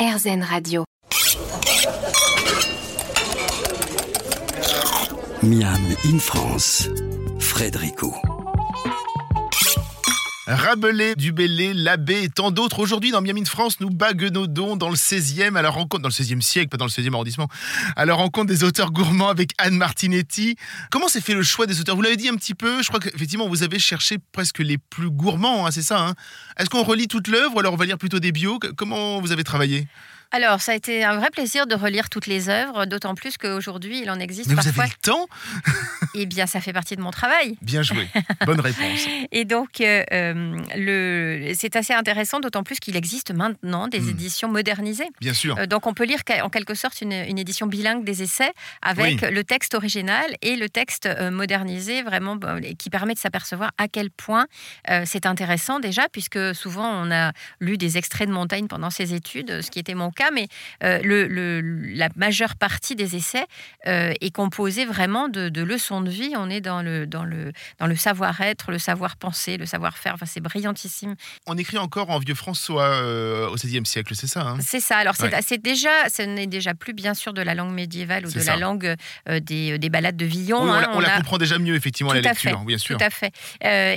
RZN Radio. Miam in France, Frédérico. Rabelais, Dubellé, Labbé et tant d'autres. Aujourd'hui, dans Miami de France, nous baguenaudons dans le 16e, à la rencontre, dans le 16e siècle, pas dans le 16e arrondissement, à la rencontre des auteurs gourmands avec Anne Martinetti. Comment s'est fait le choix des auteurs? Vous l'avez dit un petit peu, je crois qu'effectivement, vous avez cherché presque les plus gourmands, hein, c'est ça hein Est-ce qu'on relit toute l'œuvre ou alors on va lire plutôt des bios? Comment vous avez travaillé? Alors, ça a été un vrai plaisir de relire toutes les œuvres, d'autant plus qu'aujourd'hui, il en existe Mais parfois. vous avez le temps Eh bien, ça fait partie de mon travail. Bien joué. Bonne réponse. Et donc, euh, euh, le... c'est assez intéressant, d'autant plus qu'il existe maintenant des Hmm. éditions modernisées. Bien sûr. Euh, donc, on peut lire en quelque sorte une, une édition bilingue des essais avec le texte original et le texte modernisé, vraiment, qui permet de s'apercevoir à quel point euh, c'est intéressant déjà, puisque souvent on a lu des extraits de Montaigne pendant ses études, ce qui était mon cas, mais euh, le, le- la majeure partie des essais euh, est composée vraiment de, de leçons de vie. On est dans le, dans le, dans le savoir-être, le savoir-penser, le savoir-faire. Enfin, c'est brillantissime. On écrit encore en vieux François euh, au XVIe siècle, c'est ça hein? C'est ça. Alors, c'est Ouais. déjà, ce n'est déjà plus bien sûr de la langue médiévale ou de ça. la langue des, des ballades de Villon. Oui, on, hein. la, on On la a- comprend déjà mieux, effectivement, à la à lecture, fait, bien sûr. Tout à fait.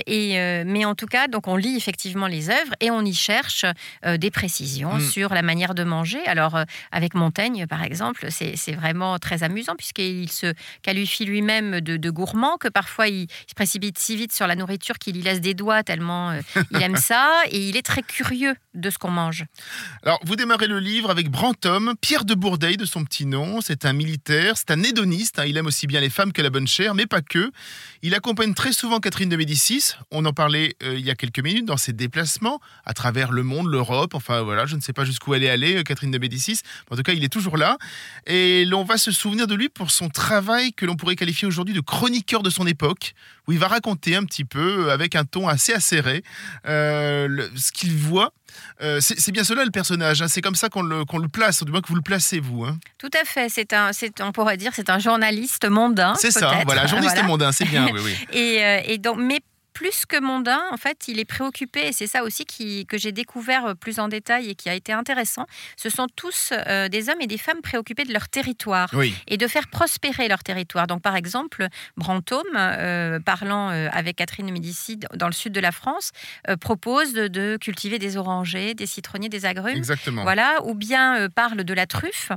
Et, mais en tout cas, donc on lit effectivement les œuvres et on y cherche des précisions Mm. sur la manière de manger. Alors, euh, avec Montaigne, par exemple, c'est vraiment très amusant puisqu'il se qualifie lui-même de, de gourmand, que parfois il, il se précipite si vite sur la nourriture qu'il y laisse des doigts tellement euh, il aime ça. Et il est très curieux de ce qu'on mange. Alors, vous démarrez le livre avec Brantôme, Pierre de Bourdeille de son petit nom. C'est un militaire, c'est un hédoniste. hein. Il aime aussi bien les femmes que la bonne chair, mais pas que. Il accompagne très souvent Catherine de Médicis. On en parlait euh, il y a quelques minutes dans ses déplacements à travers le monde, l'Europe. Enfin, voilà, je ne sais pas jusqu'où elle est allée, euh, Catherine de Médicis. En tout cas, il est toujours là. Et l'on va se souvenir de lui pour son travail que l'on pourrait qualifier aujourd'hui de chroniqueur de son époque, où il va raconter un petit peu, euh, avec un ton assez acéré, euh, le- ce qu'il voit. Euh, c'est bien cela le personnage, hein. c'est comme ça qu'on le, le place, du moins que vous le placez vous. hein. Tout à fait. C'est un, c'est, on pourrait dire, c'est un journaliste mondain. c'est ça, voilà, journaliste Voilà. mondain, c'est bien, oui, oui. Et, euh, et donc, mais plus que mondain, en fait, il est préoccupé, et c'est ça aussi qui, que j'ai découvert euh, plus en détail et qui a été intéressant. Ce sont tous euh, des hommes et des femmes préoccupés de leur territoire Oui, et de faire prospérer leur territoire. Donc, par exemple, Brantôme, euh, parlant euh, avec Catherine de Médicis dans le sud de la France, propose de, de cultiver des orangers, des citronniers, des agrumes. exactement. Voilà, ou bien parle de la truffe,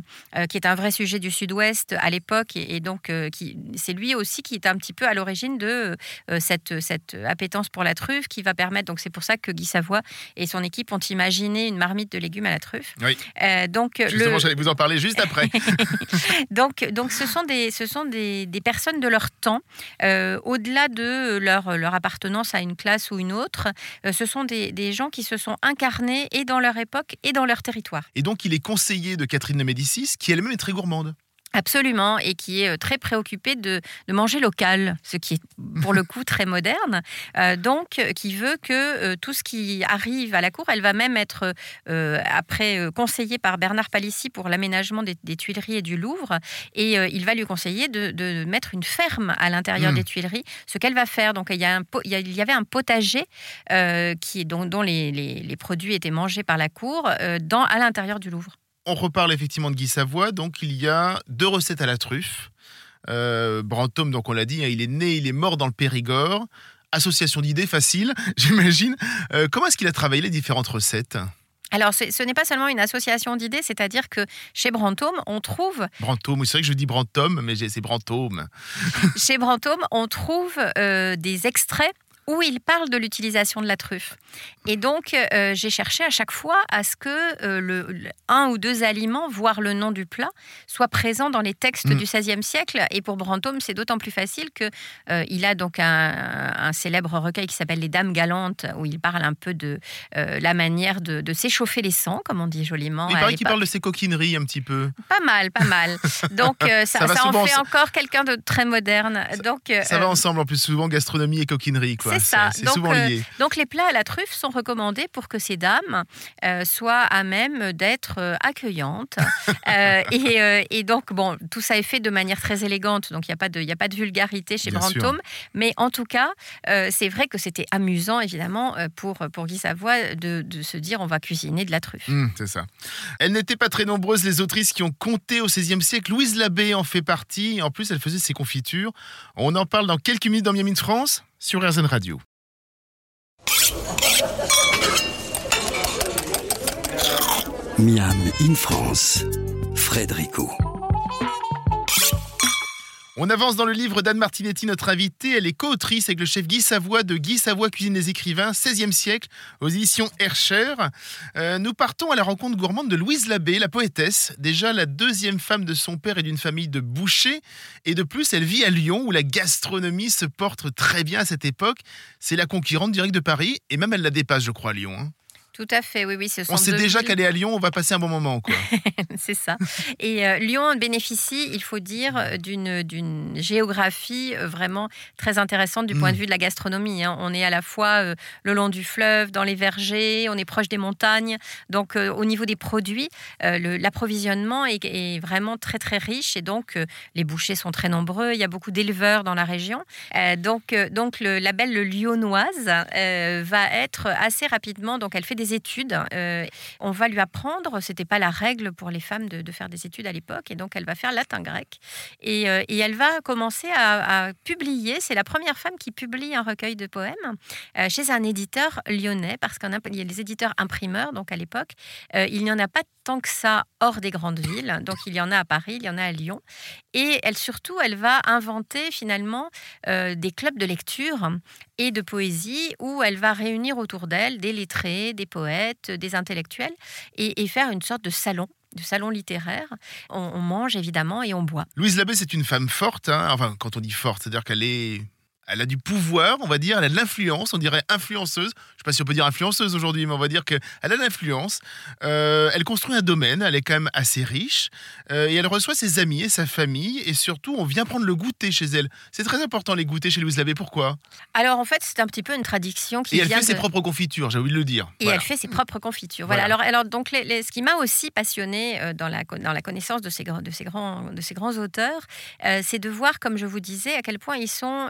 qui est un vrai sujet du Sud-Ouest à l'époque, et, et donc qui, c'est lui aussi qui est un petit peu à l'origine de cette, cette appétence pour la truffe, qui va permettre. Donc c'est pour ça que Guy Savoie et son équipe ont imaginé une marmite de légumes à la truffe. Oui. Euh, donc Justement, le, j'allais vous en parler juste après. donc, donc ce sont des, ce sont des, des personnes de leur temps, euh, au-delà de leur, leur appartenance à une classe ou une autre. euh, ce sont des, des gens qui se sont incarnés et dans leur époque et dans leur territoire. Et donc, il est conseiller de Catherine de Médicis, qui elle-même est très gourmande. Absolument, et qui est euh, très préoccupée de, de manger local, ce qui est pour le coup très moderne. Euh, donc, euh, qui veut que euh, tout ce qui arrive à la cour, elle va même être euh, après conseillée par Bernard Palissy pour l'aménagement des, des Tuileries et du Louvre, et il va lui conseiller de, de mettre une ferme à l'intérieur Mm. des Tuileries, ce qu'elle va faire. Donc, il y, a un, il avait un potager qui, dont, dont les, les- les produits étaient mangés par la cour dans, à l'intérieur du Louvre. On reparle effectivement de Guy Savoie, donc il y a deux recettes à la truffe. Euh, Brantôme, donc on l'a dit, hein, il est né, il est mort dans le Périgord. Association d'idées facile, j'imagine. Euh, comment est-ce qu'il a travaillé les différentes recettes? Alors, ce, n'est pas seulement une association d'idées, c'est-à-dire que chez Brantôme, on trouve, Brantôme, c'est vrai que je dis Brantôme, mais c'est Brantôme. chez Brantôme, on trouve euh, des extraits où il parle de l'utilisation de la truffe. Et donc, euh, j'ai cherché à chaque fois à ce que euh, le, le- un ou deux aliments, voire le nom du plat, soient présents dans les textes Mm. du XVIe siècle. Et pour Brantôme, c'est d'autant plus facile que euh, il a donc un, un célèbre recueil qui s'appelle Les Dames galantes, où il parle un peu de la manière de, de s'échauffer les sangs, comme on dit joliment. Il paraît qu'il parle de ses coquineries un petit peu. Pas mal, pas mal. Donc ça, Ça ça en fait encore quelqu'un de très moderne. Donc euh, Ça va ensemble, en plus souvent gastronomie et coquinerie. Quoi, C'est ça. Souvent euh, donc les plats à la truffe sont recommandés pour que ces dames euh, soient à même d'être accueillantes. et, donc, bon, tout ça est fait de manière très élégante, donc il n'y a, pas de, a pas de vulgarité chez Brantôme. Mais en tout cas, c'est vrai que c'était amusant, évidemment, pour, pour Guy Savoie de, se dire on va cuisiner de la truffe. Mmh, c'est ça. Elles n'étaient pas très nombreuses, les autrices qui ont compté au XVIe siècle. Louise Labbé en fait partie. En plus, elle faisait ses confitures. On en parle dans quelques minutes dans Miami de France sur RZN Radio. Miam in France, Frédérico. On avance dans le livre d'Anne Martinetti, notre invitée. Elle est co-autrice avec le chef Guy Savoie de Guy Savoie Cuisine des écrivains, 16e siècle, aux éditions Hercher. Euh, nous partons à la rencontre gourmande de Louise Labbé, la poétesse, déjà la deuxième femme de son père et d'une famille de bouchers. Et de plus, elle vit à Lyon, où la gastronomie se porte très bien à cette époque. C'est la concurrente directe de Paris, et même elle la dépasse, je crois, à Lyon. Hein. Tout à fait, oui, oui. Ce on sait déjà qu'elle est à Lyon, on va passer un bon moment. quoi. c'est ça. Et euh, Lyon bénéficie, il faut dire, d'une, d'une géographie euh, vraiment très intéressante du point de mm. vue de la gastronomie. Hein. On est à la fois euh, le long du fleuve, dans les vergers, on est proche des montagnes. Donc, au niveau des produits, l'approvisionnement est, vraiment très, très riche. Et donc, les bouchers sont très nombreux. Il y a beaucoup d'éleveurs dans la région. donc, donc le label Le Lyonnoise va être assez rapidement. Donc, elle fait des études. Euh, on va lui apprendre, c'était pas la règle pour les femmes de, faire des études à l'époque, et donc elle va faire latin-grec. Et, euh, et, elle va commencer à, publier, c'est la première femme qui publie un recueil de poèmes euh, chez un éditeur lyonnais, parce qu'il y a les éditeurs imprimeurs, donc à l'époque, il n'y en a pas tant que ça hors des grandes villes. Donc il y en a à Paris, il y en a à Lyon. Et elle surtout, elle va inventer finalement des clubs de lecture et de poésie où elle va réunir autour d'elle des lettrés, des poètes, des intellectuels et, faire une sorte de salon de salon littéraire. On, mange évidemment et on boit. Louise Labbé, c'est une femme forte. Hein. enfin, quand on dit forte, c'est-à-dire qu'elle est elle a du pouvoir, on va dire, elle a de l'influence, on dirait influenceuse. Je ne sais pas si on peut dire influenceuse aujourd'hui, mais on va dire qu'elle a de l'influence. Euh, elle construit un domaine, elle est quand même assez riche, euh, et elle reçoit ses amis et sa famille, et surtout, on vient prendre le goûter chez elle. C'est très important les goûters chez Louise Labbé, pourquoi? Alors en fait, c'est un petit peu une tradition qui Et elle fait ses propres confitures, j'ai oublié de le dire. Et elle fait ses propres confitures. Voilà. Alors, alors donc, ce qui m'a aussi passionné euh, dans la, dans la connaissance de ces, de ces, grands, de ces grands auteurs, c'est de voir, comme je vous disais, à quel point ils sont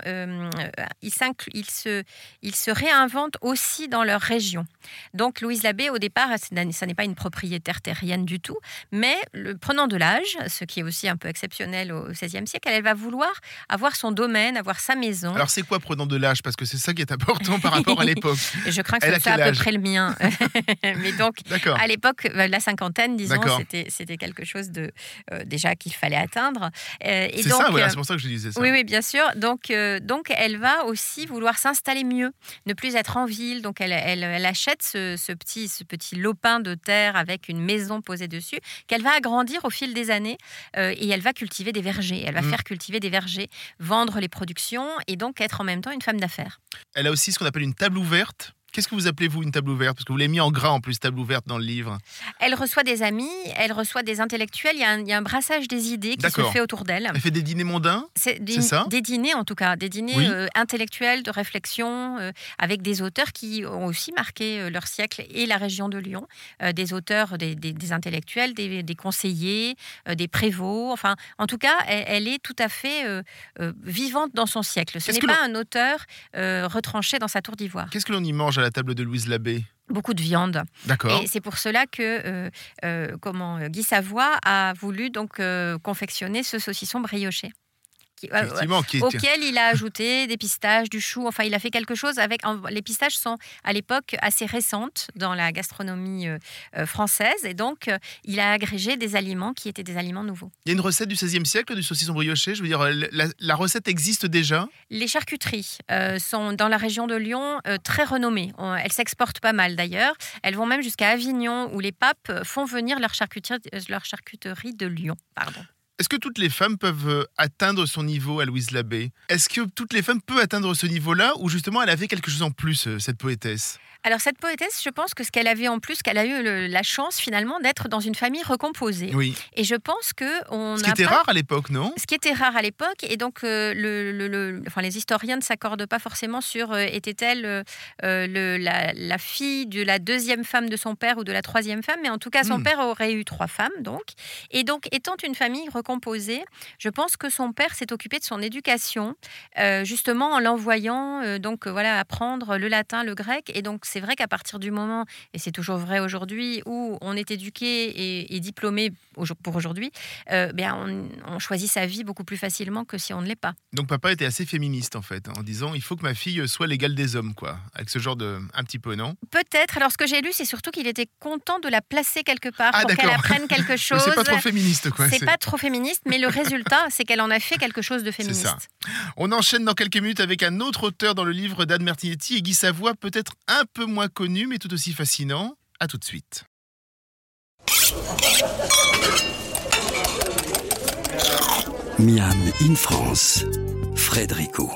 ils, ils, se, ils se réinventent aussi dans leur région. Donc Louise Labbé, au départ, ça n'est pas une propriétaire terrienne du tout, mais le, prenant de l'âge, ce qui est aussi un peu exceptionnel au XVIe siècle, elle va vouloir avoir son domaine, avoir sa maison. Alors c'est quoi prenant de l'âge? Parce que c'est ça qui est important par rapport à l'époque. Je crains que c'est ça à peu près le mien. mais donc, à l'époque, euh, la cinquantaine, disons, c'était quelque chose de euh, déjà qu'il fallait atteindre. c'est ça, voilà, c'est pour ça que je disais ça. Oui, oui, bien sûr. Donc, donc elle va aussi vouloir s'installer mieux, ne plus être en ville. Donc elle, elle, achète ce, petit, ce petit lopin de terre avec une maison posée dessus, qu'elle va agrandir au fil des années euh, et elle va cultiver des vergers. Elle va mmh. faire cultiver des vergers, vendre les productions et donc être en même temps une femme d'affaires. Elle a aussi ce qu'on appelle une table ouverte Qu'est-ce que vous appelez, vous, une table ouverte? Parce que vous l'avez mis en gras, en plus, table ouverte dans le livre. Elle reçoit des amis, elle reçoit des intellectuels. Il y a un, brassage des idées qui se fait autour d'elle. Elle fait des dîners mondains? C'est ça? Des dîners, en tout cas. Des dîners euh, intellectuels, de réflexion, euh, avec des auteurs qui ont aussi marqué euh, leur siècle et la région de Lyon. des auteurs, des, intellectuels, des, conseillers, des prévôts. Enfin, en tout cas, elle, est tout à fait vivante dans son siècle. Ce n'est pas un auteur retranché dans sa tour d'ivoire. Qu'est-ce que l'on y mange à la table de Louise Labbé Beaucoup de viande. D'accord. Et c'est pour cela que euh, euh, comment, Guy Savoie a voulu donc euh, confectionner ce saucisson brioché auquel il a ajouté des pistaches, du chou. Enfin, il a fait quelque chose avec. Les pistaches sont à l'époque assez récentes dans la gastronomie euh, euh, française, et donc euh, il a agrégé des aliments qui étaient des aliments nouveaux. Il y a une recette du XVIe siècle du saucisson brioché. Je veux dire, la, recette existe déjà? Les charcuteries sont dans la région de Lyon très renommées. elles s'exportent pas mal d'ailleurs. Elles vont même jusqu'à Avignon, où les papes font venir leur charcuterie, leur charcuterie de Lyon. Pardon. Est-ce que toutes les femmes peuvent euh, atteindre son niveau à Louise Labbé? Est-ce que toutes les femmes peuvent atteindre ce niveau-là ou justement elle avait quelque chose en plus, euh, cette poétesse? Alors cette poétesse, je pense que ce qu'elle avait en plus, qu'elle a eu la chance finalement d'être dans une famille recomposée. Oui. Et je pense que on ce qui était rare à l'époque, non? Ce qui était rare à l'époque, et donc euh, le, enfin, les historiens ne s'accordent pas forcément sur euh, était-elle euh, la, fille de la deuxième femme de son père ou de la troisième femme, mais en tout cas son hmm. père aurait eu trois femmes donc. Et donc étant une famille recomposée, je pense que son père s'est occupé de son éducation, justement en l'envoyant donc voilà apprendre le latin, le grec, et donc c'est vrai qu'à partir du moment, et c'est toujours vrai aujourd'hui, où on est éduqué et, diplômé pour aujourd'hui, euh, bien on, choisit sa vie beaucoup plus facilement que si on ne l'est pas. Donc papa était assez féministe en fait, en disant il faut que ma fille soit l'égale des hommes, quoi, avec ce genre de un petit peu, non? Peut-être. Alors ce que j'ai lu, c'est surtout qu'il était content de la placer quelque part ah, pour qu'elle apprenne quelque chose. c'est pas trop féministe, quoi. C'est pas trop féministe, mais le résultat, c'est qu'elle en a fait quelque chose de féministe. Ça. On enchaîne dans quelques minutes avec un autre auteur dans le livre d'Anne Martinetti et Guy Savoie, peut-être un peu moins connu, mais tout aussi fascinant. À tout de suite. Miam in France, Frédérico.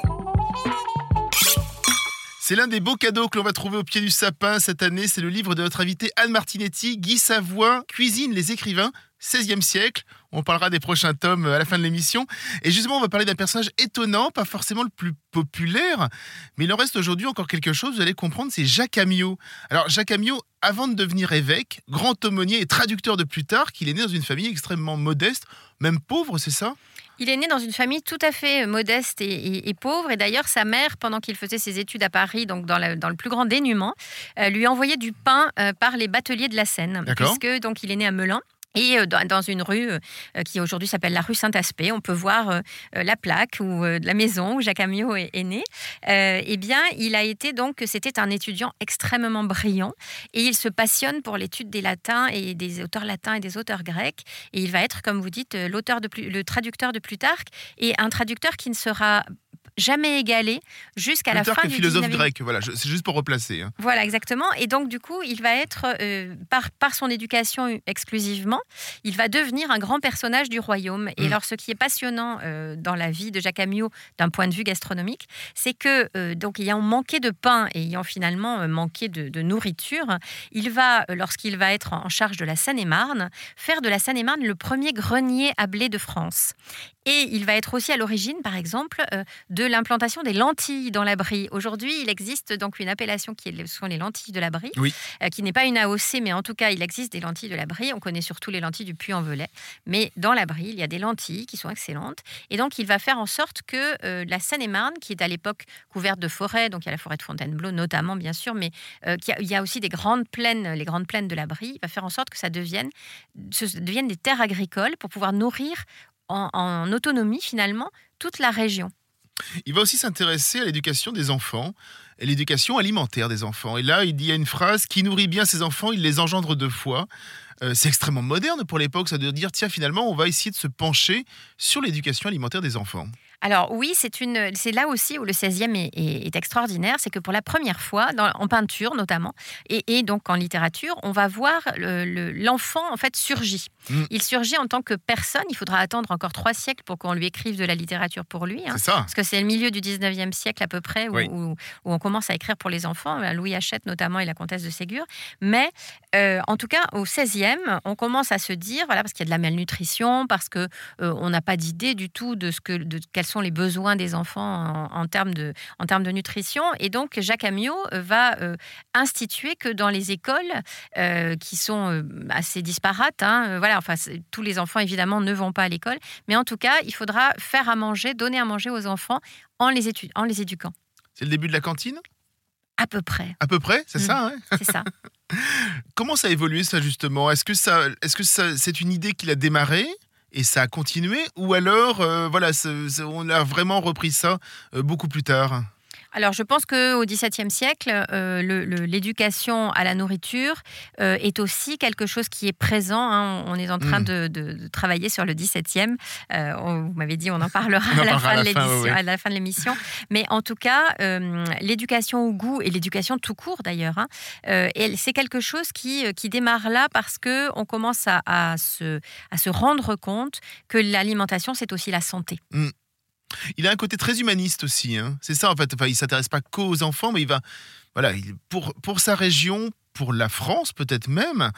C'est l'un des beaux cadeaux que l'on va trouver au pied du sapin cette année. C'est le livre de notre invité Anne Martinetti, Guy Savoie, Cuisine les écrivains, 16e siècle. On parlera des prochains tomes à la fin de l'émission. Et justement, on va parler d'un personnage étonnant, pas forcément le plus populaire, mais il en reste aujourd'hui encore quelque chose, vous allez comprendre, c'est Jacques Amiot. Alors, Jacques Amiot, avant de devenir évêque, grand aumônier et traducteur de Plutarque, il est né dans une famille extrêmement modeste, même pauvre, c'est ça? Il est né dans une famille tout à fait modeste et, pauvre. Et d'ailleurs, sa mère, pendant qu'il faisait ses études à Paris, donc dans, le plus grand dénuement, euh, lui envoyait du pain euh, par les bateliers de la Seine. Puisque donc il est né à Melun. Et euh, dans une rue euh, qui aujourd'hui s'appelle la rue Saint-Aspect, on peut voir euh, la plaque ou la maison où Jacques Amiot est, né. eh bien, il a été donc, c'était un étudiant extrêmement brillant et il se passionne pour l'étude des latins et des auteurs latins et des auteurs grecs. Et il va être, comme vous dites, l'auteur de le traducteur de Plutarque et un traducteur qui ne sera jamais égalé jusqu'à la fin du philosophe grec, voilà, c'est juste pour replacer. Hein. Voilà, exactement. Et donc, du coup, il va être, euh, par, par son éducation exclusivement, il va devenir un grand personnage du royaume. Et mm. alors, ce qui est passionnant euh, dans la vie de Jacques Amiot, d'un point de vue gastronomique, c'est que, euh, donc, ayant manqué de pain et ayant finalement manqué de, de, nourriture, il va, lorsqu'il va être en charge de la Seine-et-Marne, faire de la Seine-et-Marne le premier grenier à blé de France. Et il va être aussi à l'origine, par exemple, de l'implantation des lentilles dans la brie. Aujourd'hui, il existe donc une appellation qui sont les lentilles de la brie, euh, qui n'est pas une AOC, mais en tout cas, il existe des lentilles de la brie. On connaît surtout les lentilles du Puy-en-Velay, mais dans la brie, il y a des lentilles qui sont excellentes. Et donc, il va faire en sorte que euh, la Seine-et-Marne, qui est à l'époque couverte de forêts, donc il y a la forêt de Fontainebleau notamment, bien sûr, mais euh, il y a aussi des grandes plaines, les grandes plaines de la brie, il va faire en sorte que ça devienne, ce devienne des terres agricoles pour pouvoir nourrir en autonomie finalement toute la région. Il va aussi s'intéresser à l'éducation des enfants et l'éducation alimentaire des enfants. Et là, il y a une phrase qui nourrit bien ses enfants, il les engendre deux fois. Euh, c'est extrêmement moderne pour l'époque, ça veut dire tiens, finalement, on va essayer de se pencher sur l'éducation alimentaire des enfants. Alors oui, c'est une, c'est là aussi où le 16e est, extraordinaire, c'est que pour la première fois, en peinture notamment, et, donc en littérature, on va voir l'enfant en fait surgit. Mm. Il surgit en tant que personne. Il faudra attendre encore trois siècles pour qu'on lui écrive de la littérature pour lui. Hein. ça. Parce que c'est le milieu du 19e siècle à peu près où, on commence à écrire pour les enfants. Louis Hachette notamment et la comtesse de Ségur. Mais euh, en tout cas, au 16e, on commence à se dire, voilà, parce qu'il y a de la malnutrition, parce que euh, on n'a pas d'idée du tout de ce que, de quels sont les besoins des enfants en, termes, de, en termes de nutrition. Et donc, Jacques Amiot euh, va instituer que dans les écoles, qui sont assez disparates, hein, voilà, enfin, tous les enfants évidemment ne vont pas à l'école, mais en tout cas, il faudra faire à manger, donner à manger aux enfants en les, en les éduquant. C'est le début de la cantine? À peu près. À peu près, c'est ça hein? C'est ça. Comment ça a évolué ça justement? Est-ce que ça, est-ce que ça, c'est une idée qu'il a démarré et ça a continué ou alors euh, voilà, on a vraiment repris ça euh, beaucoup plus tard? Alors, je pense qu'au XVIIe siècle, euh, l'éducation à la nourriture euh, est aussi quelque chose qui est présent. Hein. On est en train mm. de, travailler sur le XVIIe. Euh, vous m'avez dit, on en parlera à, la fin à, la fin de l'émission. Mais en tout cas, l'éducation au goût et l'éducation tout court d'ailleurs, hein, c'est quelque chose qui, qui démarre là parce qu'on commence à, se, à se rendre compte que l'alimentation, c'est aussi la santé. Mm. Il a un côté très humaniste aussi. Hein. C'est ça, en fait. Enfin, il s'intéresse pas qu'aux enfants, mais il va. Voilà, pour, pour sa région, pour la France peut-être même,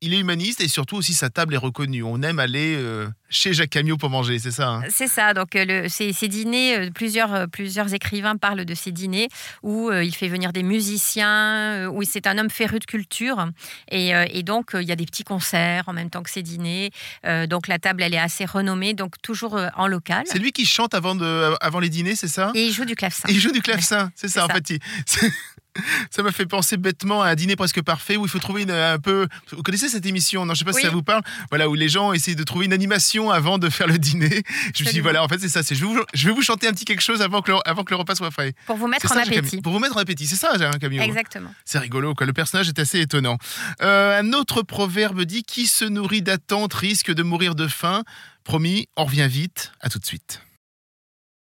il est humaniste et surtout aussi sa table est reconnue. On aime aller euh, chez Jacques Camio pour manger, c'est ça hein? C'est ça. Donc euh, le, ces, dîners, euh, plusieurs, plusieurs écrivains parlent de ces dîners où il fait venir des musiciens, où c'est un homme féru de culture. Et, et donc il y a des petits concerts en même temps que ces dîners. donc la table, elle est assez renommée, donc toujours en local. C'est lui qui chante avant, de, avant les dîners, c'est ça? Et il joue du clavecin. il joue du clavecin, c'est ça, en fait. Ça m'a fait penser bêtement à un dîner presque parfait où il faut trouver un peu. Vous connaissez cette émission Non, je sais pas si ça vous parle. Voilà, où les gens essayent de trouver une animation avant de faire le dîner. Je me suis dit, voilà, en fait, c'est ça. C'est je, vais vous chanter un petit quelque chose avant que le, avant que le repas soit frais. Pour vous mettre en appétit. Pour vous mettre en appétit, c'est ça, un camion. Exactement. C'est rigolo, quoi. Le personnage est assez étonnant. Euh, un autre proverbe dit Qui se nourrit d'attente risque de mourir de faim. Promis, on revient vite. À tout de suite.